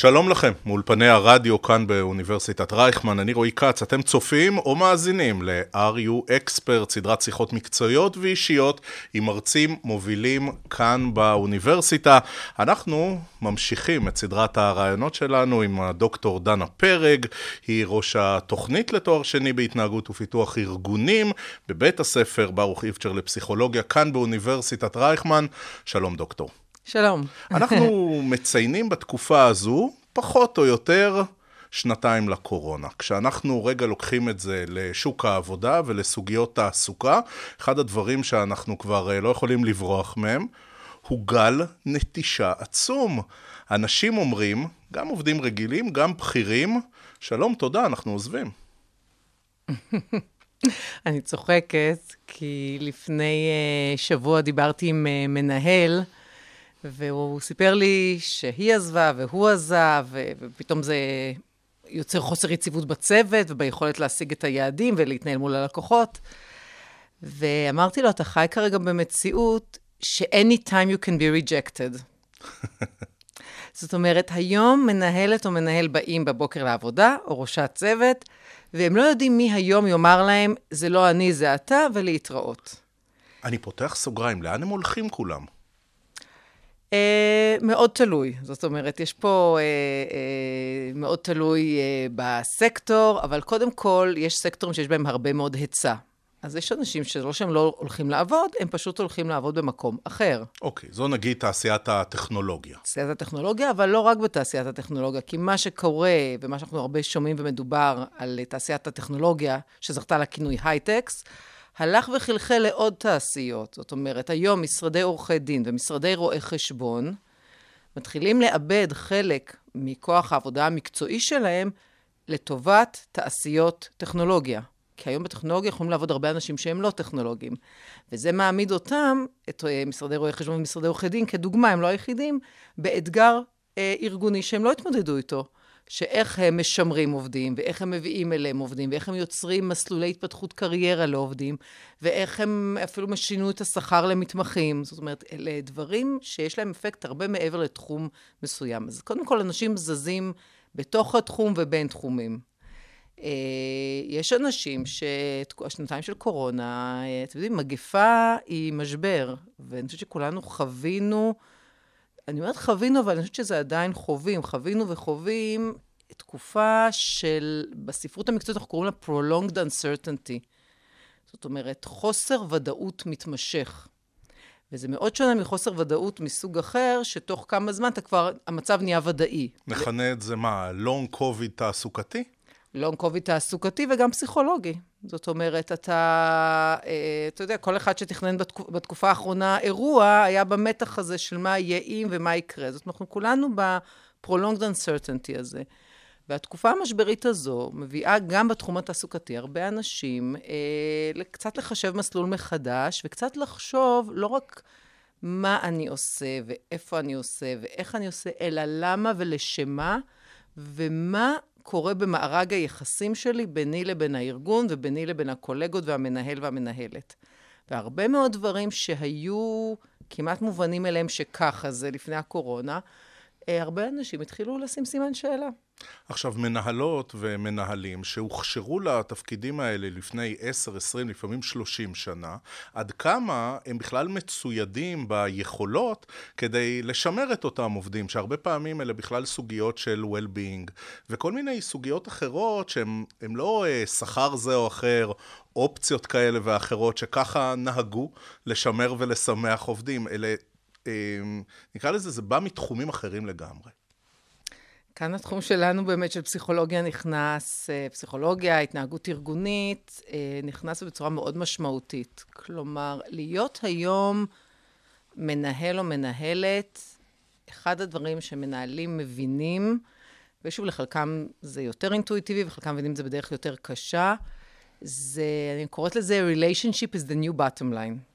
שלום לכם, מאולפני הרדיו כאן באוניברסיטת רייכמן, אני רועי כץ, אתם צופים או מאזינים ל-RU Expert, סדרת שיחות מקצועיות ואישיות עם מרצים מובילים כאן באוניברסיטה. אנחנו ממשיכים את סדרת הרעיונות שלנו עם הדוקטור דנה פרג, היא ראש התוכנית לתואר שני בהתנהגות ופיתוח ארגונים בבית הספר ברוך איפצ'ר לפסיכולוגיה כאן באוניברסיטת רייכמן. שלום דוקטור. שלום. אנחנו מציינים בתקופה הזו, פחות או יותר, שנתיים לקורונה. כשאנחנו רגע לוקחים את זה לשוק העבודה ולסוגיות תעסוקה, אחד הדברים שאנחנו כבר אה, לא יכולים לברוח מהם, הוא גל נטישה עצום. אנשים אומרים, גם עובדים רגילים, גם בכירים, שלום, תודה, אנחנו עוזבים. אני צוחקת, כי לפני uh, שבוע דיברתי עם uh, מנהל, והוא סיפר לי שהיא עזבה והוא עזב, ופתאום זה יוצר חוסר יציבות בצוות וביכולת להשיג את היעדים ולהתנהל מול הלקוחות. ואמרתי לו, אתה חי כרגע במציאות ש-anytime you can be rejected. זאת אומרת, היום מנהלת או מנהל באים בבוקר לעבודה, או ראשת צוות, והם לא יודעים מי היום יאמר להם, זה לא אני, זה אתה, ולהתראות. אני פותח סוגריים, לאן הם הולכים כולם? Uh, מאוד תלוי. זאת אומרת, יש פה uh, uh, מאוד תלוי uh, בסקטור, אבל קודם כל, יש סקטורים שיש בהם הרבה מאוד היצע. אז יש אנשים שלא שהם לא הולכים לעבוד, הם פשוט הולכים לעבוד במקום אחר. אוקיי, זו נגיד תעשיית הטכנולוגיה. תעשיית הטכנולוגיה, אבל לא רק בתעשיית הטכנולוגיה, כי מה שקורה, ומה שאנחנו הרבה שומעים ומדובר על תעשיית הטכנולוגיה, שזכתה לכינוי הייטקס, הלך וחלחל לעוד תעשיות. זאת אומרת, היום משרדי עורכי דין ומשרדי רואי חשבון מתחילים לאבד חלק מכוח העבודה המקצועי שלהם לטובת תעשיות טכנולוגיה. כי היום בטכנולוגיה יכולים לעבוד הרבה אנשים שהם לא טכנולוגיים. וזה מעמיד אותם, את אה, משרדי רואי חשבון ומשרדי עורכי דין, כדוגמה, הם לא היחידים, באתגר אה, ארגוני שהם לא התמודדו איתו. שאיך הם משמרים עובדים, ואיך הם מביאים אליהם עובדים, ואיך הם יוצרים מסלולי התפתחות קריירה לעובדים, ואיך הם אפילו שינו את השכר למתמחים. זאת אומרת, אלה דברים שיש להם אפקט הרבה מעבר לתחום מסוים. אז קודם כל, אנשים זזים בתוך התחום ובין תחומים. אה, יש אנשים שהשנתיים של קורונה, אה, אתם יודעים, מגפה היא משבר, ואני חושבת שכולנו חווינו, אני אומרת חווינו, אבל אני חושבת שזה עדיין חווים, חווינו וחווים תקופה של, בספרות המקצועית אנחנו קוראים לה prolonged uncertainty. זאת אומרת, חוסר ודאות מתמשך. וזה מאוד שונה מחוסר ודאות מסוג אחר, שתוך כמה זמן אתה כבר, המצב נהיה ודאי. נכנה את זה מה, לונג קוביד תעסוקתי? לונג קוביד תעסוקתי וגם פסיכולוגי. זאת אומרת, אתה, אה, אתה יודע, כל אחד שתכנן בתקופה, בתקופה האחרונה אירוע, היה במתח הזה של מה יהיה אם ומה יקרה. זאת אומרת, אנחנו כולנו ב-prolonged uncertainty הזה. והתקופה המשברית הזו מביאה גם בתחום התעסוקתי הרבה אנשים אה, קצת לחשב מסלול מחדש, וקצת לחשוב לא רק מה אני עושה, ואיפה אני עושה, ואיך אני עושה, אלא למה ולשמה, ומה קורה במארג היחסים שלי ביני לבין הארגון וביני לבין הקולגות והמנהל והמנהלת. והרבה מאוד דברים שהיו כמעט מובנים אליהם שככה זה לפני הקורונה, הרבה אנשים התחילו לשים סימן שאלה. עכשיו, מנהלות ומנהלים שהוכשרו לתפקידים האלה לפני 10, 20, לפעמים 30 שנה, עד כמה הם בכלל מצוידים ביכולות כדי לשמר את אותם עובדים, שהרבה פעמים אלה בכלל סוגיות של well-being, וכל מיני סוגיות אחרות שהן לא אה, שכר זה או אחר, אופציות כאלה ואחרות, שככה נהגו לשמר ולשמח עובדים. אלה, אה, נקרא לזה, זה בא מתחומים אחרים לגמרי. כאן התחום שלנו באמת של פסיכולוגיה נכנס, אה, פסיכולוגיה, התנהגות ארגונית, אה, נכנס בצורה מאוד משמעותית. כלומר, להיות היום מנהל או מנהלת, אחד הדברים שמנהלים מבינים, ושוב, לחלקם זה יותר אינטואיטיבי, וחלקם מבינים את זה בדרך יותר קשה, זה, אני קוראת לזה relationship is the new bottom line.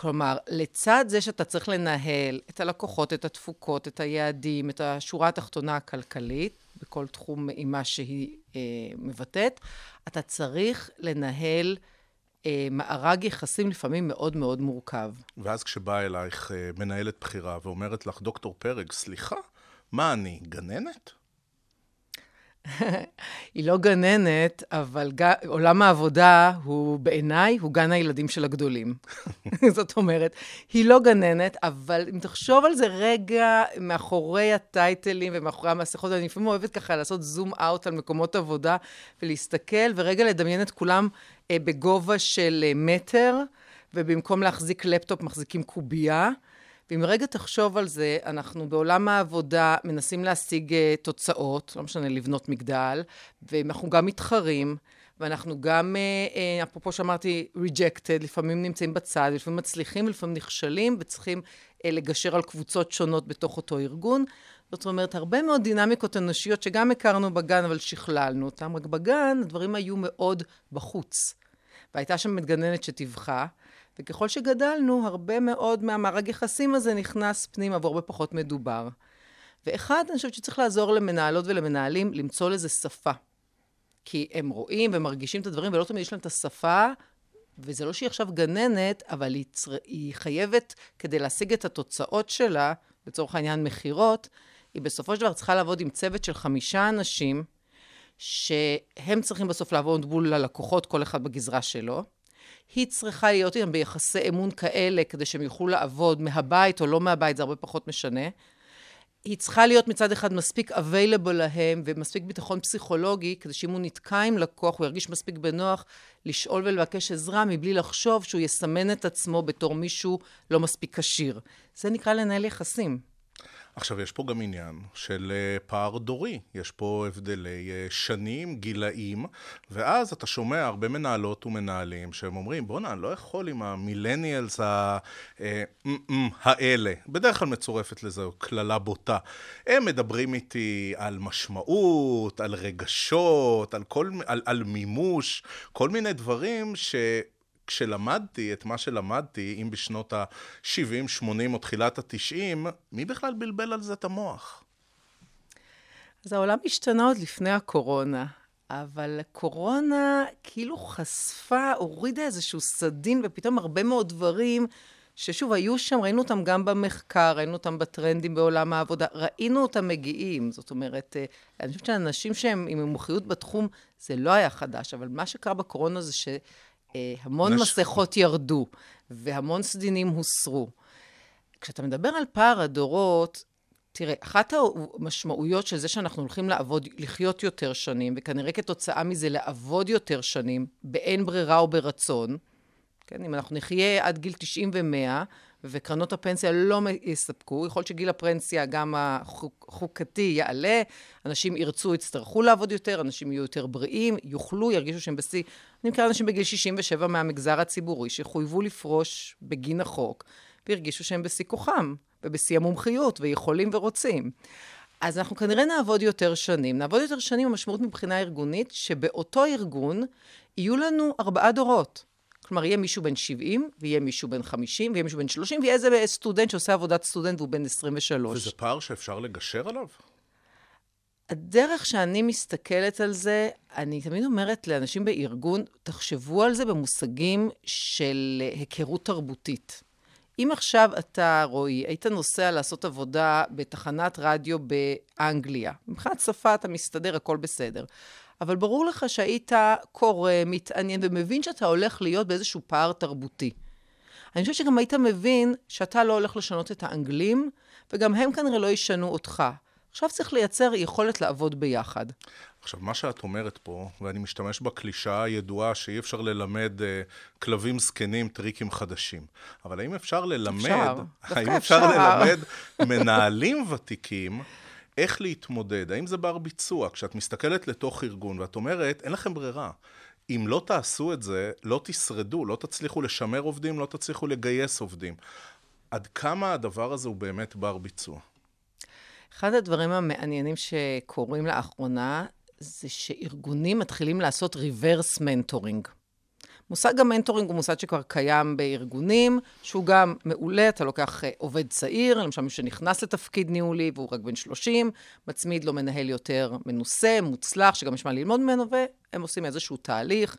כלומר, לצד זה שאתה צריך לנהל את הלקוחות, את התפוקות, את היעדים, את השורה התחתונה הכלכלית, בכל תחום עם מה שהיא אה, מבטאת, אתה צריך לנהל אה, מארג יחסים לפעמים מאוד מאוד מורכב. ואז כשבאה אלייך אה, מנהלת בכירה ואומרת לך, דוקטור פרג, סליחה, מה אני, גננת? היא לא גננת, אבל ג... עולם העבודה הוא בעיניי, הוא גן הילדים של הגדולים. זאת אומרת, היא לא גננת, אבל אם תחשוב על זה רגע מאחורי הטייטלים ומאחורי המסכות, אני לפעמים אוהבת ככה לעשות זום אאוט על מקומות עבודה ולהסתכל, ורגע לדמיין את כולם אה, בגובה של אה, מטר, ובמקום להחזיק לפטופ מחזיקים קובייה. ואם רגע תחשוב על זה, אנחנו בעולם העבודה מנסים להשיג uh, תוצאות, לא משנה, לבנות מגדל, ואנחנו גם מתחרים, ואנחנו גם, uh, uh, אפרופו שאמרתי, rejected, לפעמים נמצאים בצד, לפעמים מצליחים ולפעמים נכשלים, וצריכים לגשר על קבוצות שונות בתוך אותו ארגון. זאת אומרת, הרבה מאוד דינמיקות אנושיות שגם הכרנו בגן, אבל שכללנו אותן, רק בגן הדברים היו מאוד בחוץ. והייתה שם מתגננת שטיווחה, וככל שגדלנו, הרבה מאוד מהמארג יחסים הזה נכנס פנימה והרבה פחות מדובר. ואחד, אני חושבת שצריך לעזור למנהלות ולמנהלים למצוא לזה שפה. כי הם רואים ומרגישים את הדברים, ולא תמיד יש להם את השפה, וזה לא שהיא עכשיו גננת, אבל היא, צר... היא חייבת, כדי להשיג את התוצאות שלה, לצורך העניין מכירות, היא בסופו של דבר צריכה לעבוד עם צוות של חמישה אנשים, שהם צריכים בסוף לעבוד מול הלקוחות, כל אחד בגזרה שלו. היא צריכה להיות איתם ביחסי אמון כאלה, כדי שהם יוכלו לעבוד מהבית או לא מהבית, זה הרבה פחות משנה. היא צריכה להיות מצד אחד מספיק available להם ומספיק ביטחון פסיכולוגי, כדי שאם הוא נתקע עם לקוח, הוא ירגיש מספיק בנוח לשאול ולבקש עזרה, מבלי לחשוב שהוא יסמן את עצמו בתור מישהו לא מספיק כשיר. זה נקרא לנהל יחסים. עכשיו, יש פה גם עניין של אה, פער דורי. יש פה הבדלי אה, שנים, גילאים, ואז אתה שומע הרבה מנהלות ומנהלים שהם אומרים, בואנה, אני לא יכול עם המילניאלס. אה, האלה. בדרך כלל מצורפת לזה קללה בוטה. הם מדברים איתי על משמעות, על רגשות, על, כל, על, על מימוש, כל מיני דברים ש... כשלמדתי את מה שלמדתי, אם בשנות ה-70, 80 או תחילת ה-90, מי בכלל בלבל על זה את המוח? אז העולם השתנה עוד לפני הקורונה, אבל הקורונה כאילו חשפה, הורידה איזשהו סדין, ופתאום הרבה מאוד דברים ששוב, היו שם, ראינו אותם גם במחקר, ראינו אותם בטרנדים בעולם העבודה, ראינו אותם מגיעים. זאת אומרת, אה, אני חושבת שאנשים שהם עם מומחיות בתחום, זה לא היה חדש, אבל מה שקרה בקורונה זה ש... המון נש... מסכות ירדו, והמון סדינים הוסרו. כשאתה מדבר על פער הדורות, תראה, אחת המשמעויות של זה שאנחנו הולכים לעבוד, לחיות יותר שנים, וכנראה כתוצאה מזה לעבוד יותר שנים, באין ברירה או ברצון, כן, אם אנחנו נחיה עד גיל 90 ו-100, וקרנות הפנסיה לא יספקו, יכול להיות שגיל הפנסיה גם החוקתי יעלה, אנשים ירצו, יצטרכו לעבוד יותר, אנשים יהיו יותר בריאים, יוכלו, ירגישו שהם בשיא. אני מכירה אנשים בגיל 67 מהמגזר הציבורי שחויבו לפרוש בגין החוק, והרגישו שהם בשיא כוחם, ובשיא המומחיות, ויכולים ורוצים. אז אנחנו כנראה נעבוד יותר שנים. נעבוד יותר שנים, המשמעות מבחינה ארגונית, שבאותו ארגון יהיו לנו ארבעה דורות. כלומר, יהיה מישהו בן 70, ויהיה מישהו בן 50, ויהיה מישהו בן 30, ויהיה איזה סטודנט שעושה עבודת סטודנט והוא בן 23. וזה פער שאפשר לגשר עליו? הדרך שאני מסתכלת על זה, אני תמיד אומרת לאנשים בארגון, תחשבו על זה במושגים של היכרות תרבותית. אם עכשיו אתה, רועי, היית נוסע לעשות עבודה בתחנת רדיו באנגליה, מבחינת שפה אתה מסתדר, הכל בסדר. אבל ברור לך שהיית קורא, מתעניין ומבין שאתה הולך להיות באיזשהו פער תרבותי. אני חושבת שגם היית מבין שאתה לא הולך לשנות את האנגלים, וגם הם כנראה לא ישנו אותך. עכשיו צריך לייצר יכולת לעבוד ביחד. עכשיו, מה שאת אומרת פה, ואני משתמש בקלישאה הידועה שאי אפשר ללמד uh, כלבים זקנים טריקים חדשים, אבל האם אפשר ללמד... אפשר, האם אפשר, אפשר ללמד מנהלים ותיקים איך להתמודד? האם זה בר ביצוע? כשאת מסתכלת לתוך ארגון ואת אומרת, אין לכם ברירה. אם לא תעשו את זה, לא תשרדו, לא תצליחו לשמר עובדים, לא תצליחו לגייס עובדים. עד כמה הדבר הזה הוא באמת בר ביצוע? אחד הדברים המעניינים שקורים לאחרונה, זה שארגונים מתחילים לעשות reverse mentoring. מושג המנטורינג הוא מושג שכבר קיים בארגונים, שהוא גם מעולה, אתה לוקח אה, עובד צעיר, למשל מי שנכנס לתפקיד ניהולי והוא רק בן 30, מצמיד לו מנהל יותר מנוסה, מוצלח, שגם יש מה ללמוד ממנו, והם עושים איזשהו תהליך,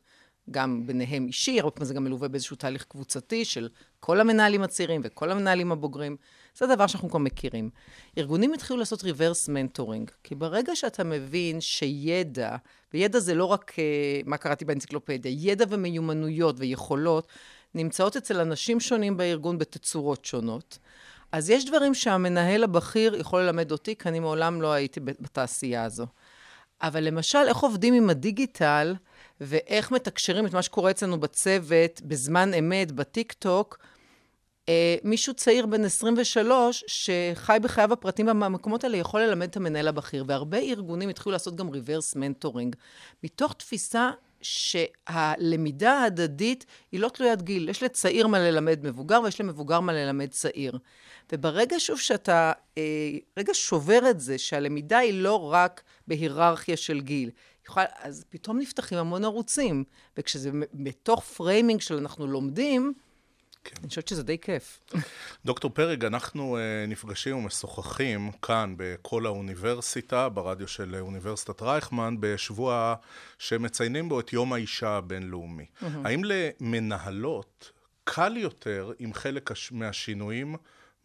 גם ביניהם אישי, הרבה פעמים זה גם מלווה באיזשהו תהליך קבוצתי של כל המנהלים הצעירים וכל המנהלים הבוגרים. זה דבר שאנחנו כבר מכירים. ארגונים התחילו לעשות reverse mentoring, כי ברגע שאתה מבין שידע, וידע זה לא רק uh, מה קראתי באנציקלופדיה, ידע ומיומנויות ויכולות נמצאות אצל אנשים שונים בארגון בתצורות שונות. אז יש דברים שהמנהל הבכיר יכול ללמד אותי, כי אני מעולם לא הייתי בתעשייה הזו. אבל למשל, איך עובדים עם הדיגיטל, ואיך מתקשרים את מה שקורה אצלנו בצוות בזמן אמת, בטיק טוק, מישהו צעיר בן 23, שחי בחייו הפרטיים במקומות האלה, יכול ללמד את המנהל הבכיר. והרבה ארגונים התחילו לעשות גם reverse mentoring, מתוך תפיסה שהלמידה ההדדית היא לא תלוית גיל. יש לצעיר מה ללמד מבוגר, ויש למבוגר מה ללמד צעיר. וברגע שוב שאתה אה, רגע שובר את זה, שהלמידה היא לא רק בהיררכיה של גיל, יכול, אז פתאום נפתחים המון ערוצים. וכשזה בתוך framing של אנחנו לומדים, כן. אני חושבת שזה די כיף. דוקטור פרג, אנחנו אה, נפגשים ומשוחחים כאן בכל האוניברסיטה, ברדיו של אוניברסיטת רייכמן, בשבוע שמציינים בו את יום האישה הבינלאומי. Mm-hmm. האם למנהלות קל יותר עם חלק מהשינויים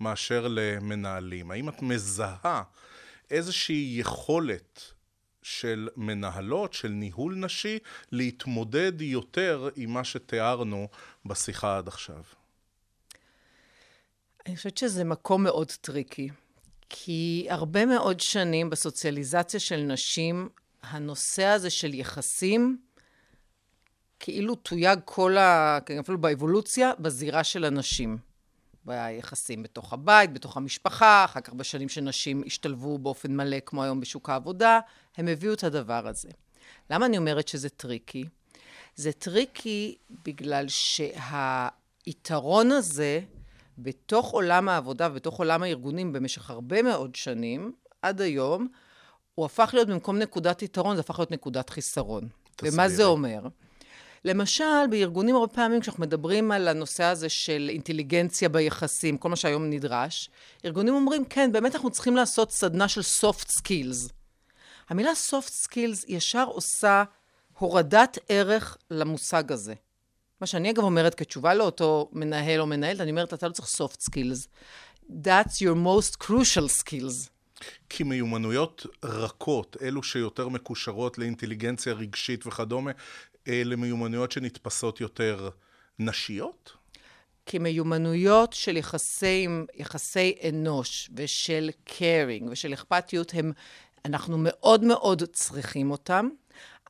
מאשר למנהלים? האם את מזהה איזושהי יכולת של מנהלות, של ניהול נשי, להתמודד יותר עם מה שתיארנו בשיחה עד עכשיו? אני חושבת שזה מקום מאוד טריקי, כי הרבה מאוד שנים בסוציאליזציה של נשים, הנושא הזה של יחסים, כאילו תויג כל ה... כן, אפילו באבולוציה, בזירה של הנשים. ביחסים בתוך הבית, בתוך המשפחה, אחר כך בשנים שנשים השתלבו באופן מלא, כמו היום בשוק העבודה, הם הביאו את הדבר הזה. למה אני אומרת שזה טריקי? זה טריקי בגלל שהיתרון הזה בתוך עולם העבודה ובתוך עולם הארגונים במשך הרבה מאוד שנים, עד היום, הוא הפך להיות במקום נקודת יתרון, זה הפך להיות נקודת חיסרון. תסבירי. ומה זה אומר? למשל, בארגונים הרבה פעמים כשאנחנו מדברים על הנושא הזה של אינטליגנציה ביחסים, כל מה שהיום נדרש, ארגונים אומרים, כן, באמת אנחנו צריכים לעשות סדנה של soft skills. המילה soft skills ישר עושה הורדת ערך למושג הזה. מה שאני אגב אומרת כתשובה לאותו מנהל או מנהלת, אני אומרת, אתה לא צריך soft skills. That's your most crucial skills. כי מיומנויות רכות, אלו שיותר מקושרות לאינטליגנציה רגשית וכדומה, אלה מיומנויות שנתפסות יותר נשיות? כי מיומנויות של יחסי, יחסי אנוש ושל קיירינג ושל אכפתיות, הם, אנחנו מאוד מאוד צריכים אותם.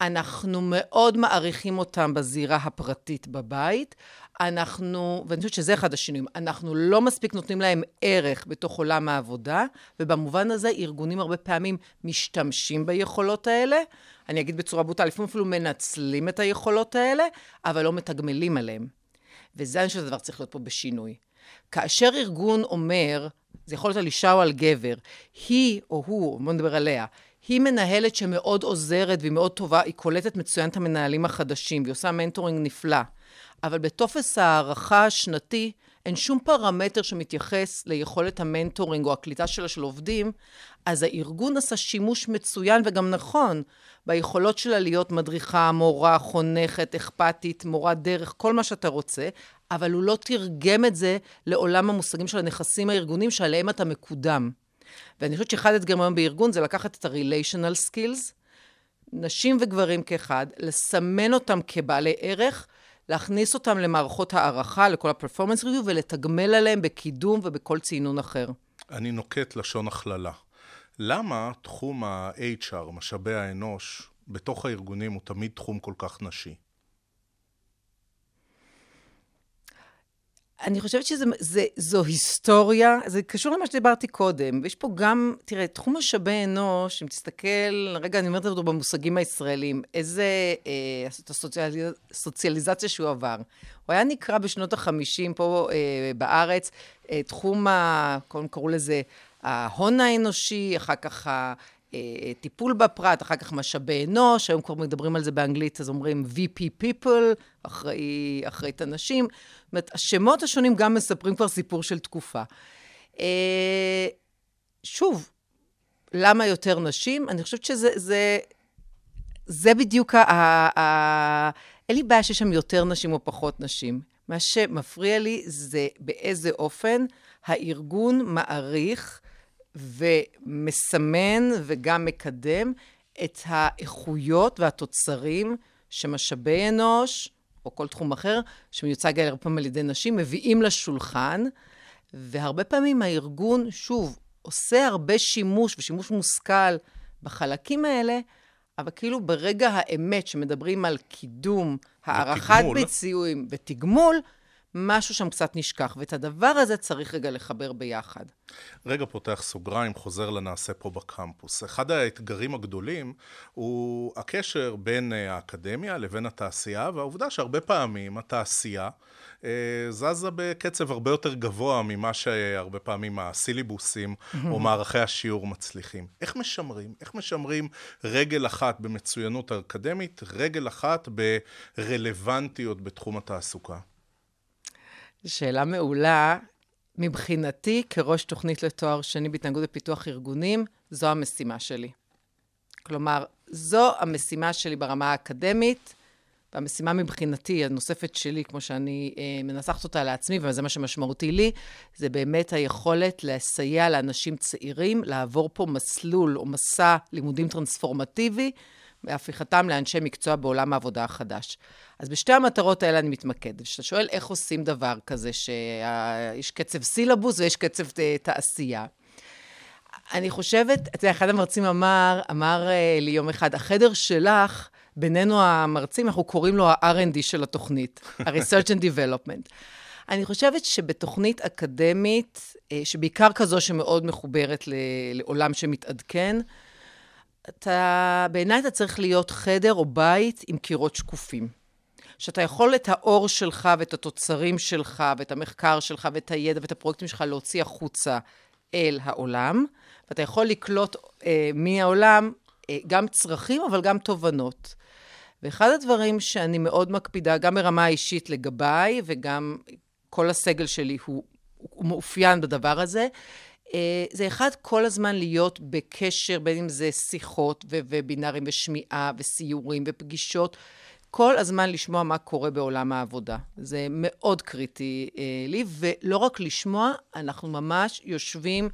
אנחנו מאוד מעריכים אותם בזירה הפרטית בבית. אנחנו, ואני חושבת שזה אחד השינויים, אנחנו לא מספיק נותנים להם ערך בתוך עולם העבודה, ובמובן הזה ארגונים הרבה פעמים משתמשים ביכולות האלה. אני אגיד בצורה בוטה, לפעמים אפילו מנצלים את היכולות האלה, אבל לא מתגמלים עליהם. וזה אני חושבת הדבר צריך להיות פה בשינוי. כאשר ארגון אומר, זה יכול להיות על אישה או על גבר, היא או הוא, בוא נדבר עליה, היא מנהלת שמאוד עוזרת והיא מאוד טובה, היא קולטת מצוין את המנהלים החדשים, והיא עושה מנטורינג נפלא. אבל בטופס הערכה השנתי אין שום פרמטר שמתייחס ליכולת המנטורינג או הקליטה שלה של עובדים, אז הארגון עשה שימוש מצוין וגם נכון ביכולות שלה להיות מדריכה, מורה, חונכת, אכפתית, מורה דרך, כל מה שאתה רוצה, אבל הוא לא תרגם את זה לעולם המושגים של הנכסים הארגונים שעליהם אתה מקודם. ואני חושבת שאחד האתגרים היום בארגון זה לקחת את ה-relational skills, נשים וגברים כאחד, לסמן אותם כבעלי ערך, להכניס אותם למערכות הערכה, לכל ה-performance review, ולתגמל עליהם בקידום ובכל צינון אחר. אני נוקט לשון הכללה. למה תחום ה-HR, משאבי האנוש, בתוך הארגונים הוא תמיד תחום כל כך נשי? אני חושבת שזו היסטוריה, זה קשור למה שדיברתי קודם, ויש פה גם, תראה, תחום משאבי אנוש, אם תסתכל, רגע, אני אומרת אותו במושגים הישראלים, איזה, אה, הסוציאליז, הסוציאליזציה שהוא עבר. הוא היה נקרא בשנות ה-50 פה אה, בארץ, אה, תחום, ה, קראו לזה ההון האנושי, אחר כך טיפול בפרט, אחר כך משאבי אנוש, היום כבר מדברים על זה באנגלית, אז אומרים VP People, אחראי, אחראית אנשים. זאת אומרת, השמות השונים גם מספרים כבר סיפור של תקופה. אה, שוב, למה יותר נשים? אני חושבת שזה זה, זה בדיוק ה... ה אין לי בעיה שיש שם יותר נשים או פחות נשים. מה שמפריע לי זה באיזה אופן הארגון מעריך ומסמן וגם מקדם את האיכויות והתוצרים שמשאבי אנוש, או כל תחום אחר, שמיוצג הרבה פעמים על ידי נשים, מביאים לשולחן, והרבה פעמים הארגון, שוב, עושה הרבה שימוש, ושימוש מושכל בחלקים האלה, אבל כאילו ברגע האמת שמדברים על קידום, הערכת. ביצועים ותגמול, משהו שם קצת נשכח, ואת הדבר הזה צריך רגע לחבר ביחד. רגע פותח סוגריים, חוזר לנעשה פה בקמפוס. אחד האתגרים הגדולים הוא הקשר בין אה, האקדמיה לבין התעשייה, והעובדה שהרבה פעמים התעשייה אה, זזה בקצב הרבה יותר גבוה ממה שהרבה פעמים הסילבוסים או מערכי השיעור מצליחים. איך משמרים? איך משמרים רגל אחת במצוינות האקדמית, רגל אחת ברלוונטיות בתחום התעסוקה? שאלה מעולה. מבחינתי, כראש תוכנית לתואר שני בהתנהגות ופיתוח ארגונים, זו המשימה שלי. כלומר, זו המשימה שלי ברמה האקדמית, והמשימה מבחינתי, הנוספת שלי, כמו שאני אה, מנסחת אותה לעצמי, וזה מה שמשמעותי לי, זה באמת היכולת לסייע לאנשים צעירים לעבור פה מסלול או מסע לימודים טרנספורמטיבי, והפיכתם לאנשי מקצוע בעולם העבודה החדש. אז בשתי המטרות האלה אני מתמקדת. כשאתה שואל איך עושים דבר כזה, שיש קצב סילבוס ויש קצב אה, תעשייה. אני חושבת, אתה יודע, אחד המרצים אמר, אמר אה, לי יום אחד, החדר שלך, בינינו המרצים, אנחנו קוראים לו ה-R&D של התוכנית, ה-Research and Development. אני חושבת שבתוכנית אקדמית, אה, שבעיקר כזו שמאוד מחוברת לעולם שמתעדכן, אתה, בעיניי אתה צריך להיות חדר או בית עם קירות שקופים. שאתה יכול את האור שלך ואת התוצרים שלך ואת המחקר שלך ואת הידע ואת הפרויקטים שלך להוציא החוצה אל העולם, ואתה יכול לקלוט אה, מהעולם אה, גם צרכים, אבל גם תובנות. ואחד הדברים שאני מאוד מקפידה, גם ברמה האישית לגביי, וגם כל הסגל שלי הוא, הוא מאופיין בדבר הזה, זה אחד, כל הזמן להיות בקשר, בין אם זה שיחות ווובינרים ושמיעה וסיורים ופגישות, כל הזמן לשמוע מה קורה בעולם העבודה. זה מאוד קריטי אה, לי, ולא רק לשמוע, אנחנו ממש יושבים...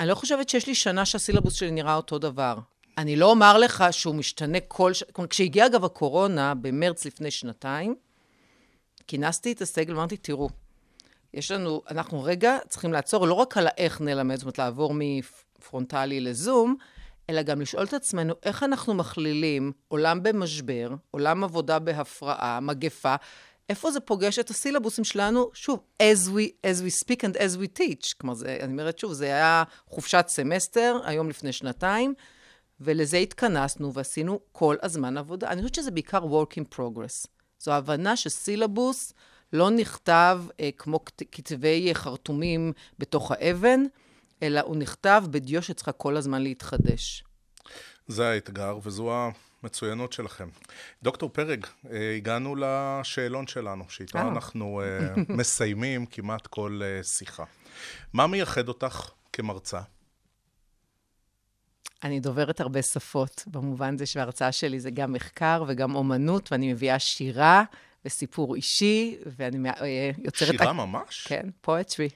אני לא חושבת שיש לי שנה שהסילבוס שלי נראה אותו דבר. אני לא אומר לך שהוא משתנה כל... ש... כלומר, כשהגיעה אגב הקורונה, במרץ לפני שנתיים, כינסתי את הסגל ואמרתי, תראו, יש לנו, אנחנו רגע צריכים לעצור לא רק על האיך נלמד, זאת אומרת, לעבור מפרונטלי לזום, אלא גם לשאול את עצמנו איך אנחנו מכלילים עולם במשבר, עולם עבודה בהפרעה, מגפה, איפה זה פוגש את הסילבוסים שלנו? שוב, as we, as we speak and as we teach. כלומר, זה, אני אומרת שוב, זה היה חופשת סמסטר, היום לפני שנתיים, ולזה התכנסנו ועשינו כל הזמן עבודה. אני חושבת שזה בעיקר work in progress. זו הבנה שסילבוס לא נכתב אה, כמו כת- כתבי חרטומים בתוך האבן, אלא הוא נכתב בדיו שצריכה כל הזמן להתחדש. זה האתגר, וזו המצוינות שלכם. דוקטור פרג, אה, הגענו לשאלון שלנו, שאיתו אה. אנחנו אה, מסיימים כמעט כל אה, שיחה. מה מייחד אותך כמרצה? אני דוברת הרבה שפות, במובן זה שההרצאה שלי זה גם מחקר וגם אומנות, ואני מביאה שירה וסיפור אישי, ואני אה, יוצרת... שירה ממש? כן, פואטרי.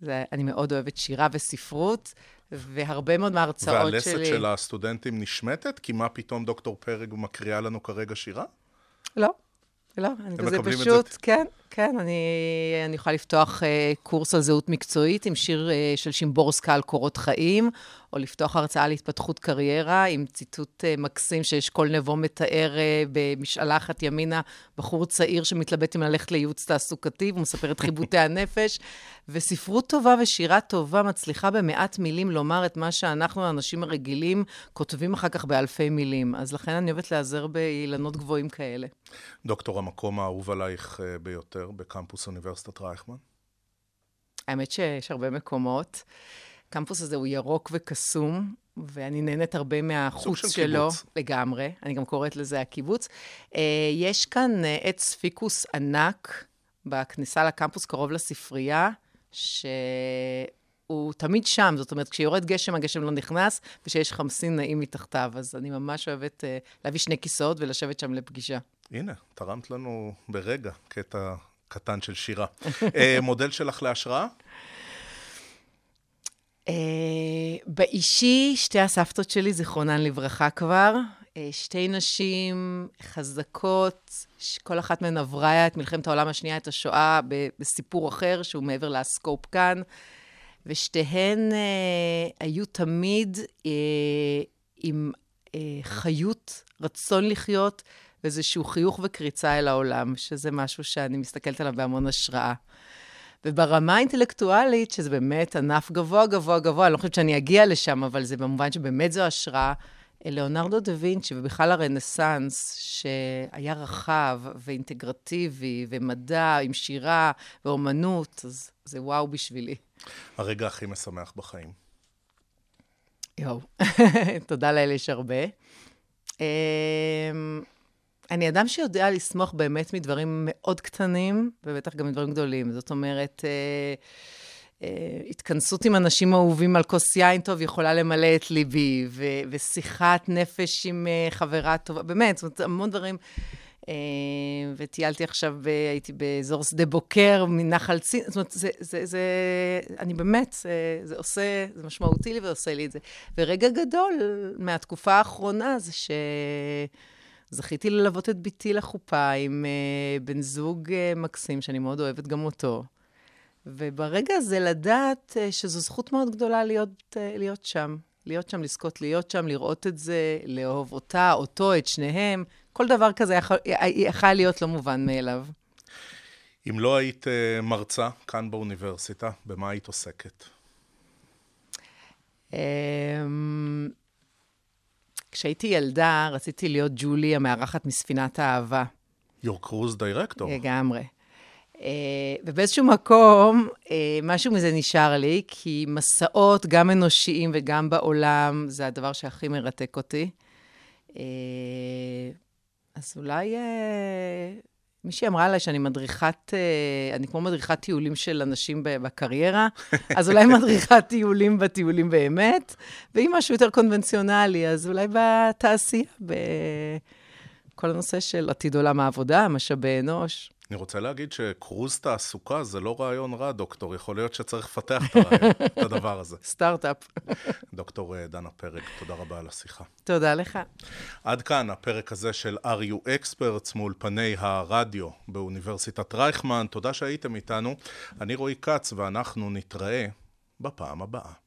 זה, אני מאוד אוהבת שירה וספרות, והרבה מאוד מההרצאות והלסת שלי... של הסטודנטים נשמטת? כי מה פתאום דוקטור פרג מקריאה לנו כרגע שירה? לא, לא, אני כזה את פשוט, זה? כן, כן, אני, אני יכולה לפתוח אה, קורס על זהות מקצועית עם שיר אה, של שימבורסקה על קורות חיים, או לפתוח הרצאה להתפתחות קריירה עם ציטוט אה, מקסים שאשכול נבו מתאר אה, במשאלה אחת ימינה, בחור צעיר שמתלבט אם ללכת לייעוץ תעסוקתי, והוא מספר את חיבוטי הנפש. וספרות טובה ושירה טובה מצליחה במעט מילים לומר את מה שאנחנו, האנשים הרגילים, כותבים אחר כך באלפי מילים. אז לכן אני אוהבת להיעזר באילנות גבוהים כאלה. דוקטור, המקום האהוב עלייך אה, ביותר בקמפוס אוניברסיטת רייכמן? האמת שיש הרבה מקומות. הקמפוס הזה הוא ירוק וקסום, ואני נהנית הרבה מהחוץ של שלו. קיבוץ. לגמרי, אני גם קוראת לזה הקיבוץ. אה, יש כאן אה, עץ פיקוס ענק בכניסה לקמפוס, קרוב לספרייה, שהוא תמיד שם, זאת אומרת, כשיורד גשם, הגשם לא נכנס, וכשיש חמסין נעים מתחתיו. אז אני ממש אוהבת אה, להביא שני כיסאות ולשבת שם לפגישה. הנה, תרמת לנו ברגע קטע קטן של שירה. אה, מודל שלך להשראה? אה, באישי, שתי הסבתות שלי, זיכרונן לברכה כבר, אה, שתי נשים חזקות, כל אחת מהן עברה את מלחמת העולם השנייה, את השואה, בסיפור אחר, שהוא מעבר לסקופ כאן, ושתיהן אה, היו תמיד אה, עם אה, חיות, רצון לחיות, ואיזשהו חיוך וקריצה אל העולם, שזה משהו שאני מסתכלת עליו בהמון השראה. וברמה האינטלקטואלית, שזה באמת ענף גבוה, גבוה, גבוה, אני לא חושבת שאני אגיע לשם, אבל זה במובן שבאמת זו השראה. ליאונרדו דה וינצ'י, ובכלל הרנסאנס, שהיה רחב ואינטגרטיבי, ומדע עם שירה ואומנות, אז זה וואו בשבילי. הרגע הכי משמח בחיים. יואו, תודה לאל, יש הרבה. אני אדם שיודע לשמוח באמת מדברים מאוד קטנים, ובטח גם מדברים גדולים. זאת אומרת, אה, אה, התכנסות עם אנשים אהובים על כוס יין טוב יכולה למלא את ליבי, ו- ושיחת נפש עם אה, חברה טובה, באמת, זאת אומרת, המון דברים. אה, וטיילתי עכשיו, ב- הייתי באזור שדה בוקר, מנחל צין, זאת אומרת, זה, זה, זה, אני באמת, זה, זה עושה, זה משמעותי לי ועושה לי את זה. ורגע גדול מהתקופה האחרונה זה ש... זכיתי ללוות את בתי לחופה עם uh, בן זוג uh, מקסים, שאני מאוד אוהבת גם אותו. וברגע הזה לדעת uh, שזו זכות מאוד גדולה להיות, uh, להיות שם. להיות שם, לזכות להיות שם, לראות את זה, לאהוב אותה, אותו, את שניהם. כל דבר כזה יכול, יכול להיות לא מובן מאליו. אם לא היית מרצה כאן באוניברסיטה, במה היית עוסקת? אמ, כשהייתי ילדה, רציתי להיות ג'ולי המארחת מספינת האהבה. Your cruise director. לגמרי. אה, ובאיזשהו מקום, אה, משהו מזה נשאר לי, כי מסעות, גם אנושיים וגם בעולם, זה הדבר שהכי מרתק אותי. אה, אז אולי מישהי אמרה עליי שאני מדריכת, אה, אני כמו מדריכת טיולים של אנשים בקריירה, אז אולי מדריכת טיולים בטיולים באמת, ואם משהו יותר קונבנציונלי, אז אולי בתעשייה, בכל הנושא של עתיד עולם העבודה, משאבי אנוש. אני רוצה להגיד שקרוז תעסוקה זה לא רעיון רע, דוקטור. יכול להיות שצריך לפתח את הרעיון, את הדבר הזה. סטארט-אפ. דוקטור אה, דנה פרק, תודה רבה על השיחה. תודה לך. עד כאן הפרק הזה של are you experts מול פני הרדיו באוניברסיטת רייכמן. תודה שהייתם איתנו. אני רועי כץ ואנחנו נתראה בפעם הבאה.